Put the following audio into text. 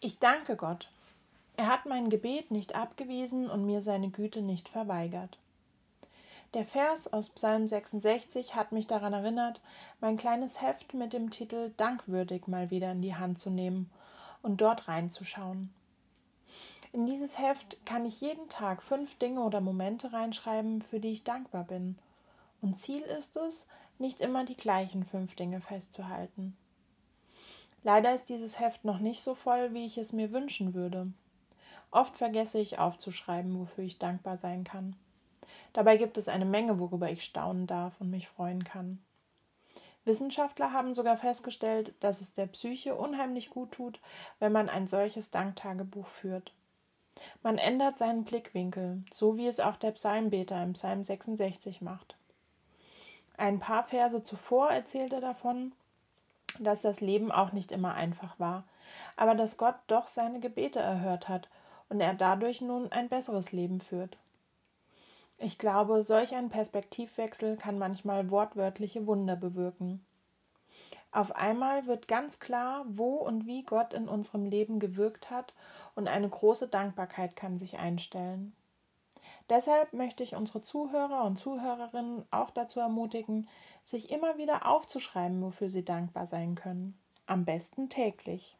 Ich danke Gott. Er hat mein Gebet nicht abgewiesen und mir seine Güte nicht verweigert. Der Vers aus Psalm 66 hat mich daran erinnert, mein kleines Heft mit dem Titel Dankwürdig mal wieder in die Hand zu nehmen und dort reinzuschauen. In dieses Heft kann ich jeden Tag fünf Dinge oder Momente reinschreiben, für die ich dankbar bin. Und Ziel ist es, nicht immer die gleichen fünf Dinge festzuhalten. Leider ist dieses Heft noch nicht so voll, wie ich es mir wünschen würde. Oft vergesse ich aufzuschreiben, wofür ich dankbar sein kann. Dabei gibt es eine Menge, worüber ich staunen darf und mich freuen kann. Wissenschaftler haben sogar festgestellt, dass es der Psyche unheimlich gut tut, wenn man ein solches Danktagebuch führt. Man ändert seinen Blickwinkel, so wie es auch der Psalmbeter im Psalm 66 macht. Ein paar Verse zuvor erzählt er davon, dass das Leben auch nicht immer einfach war, aber dass Gott doch seine Gebete erhört hat und er dadurch nun ein besseres Leben führt. Ich glaube, solch ein Perspektivwechsel kann manchmal wortwörtliche Wunder bewirken. Auf einmal wird ganz klar, wo und wie Gott in unserem Leben gewirkt hat und eine große Dankbarkeit kann sich einstellen. Deshalb möchte ich unsere Zuhörer und Zuhörerinnen auch dazu ermutigen, sich immer wieder aufzuschreiben, wofür sie dankbar sein können. Am besten täglich.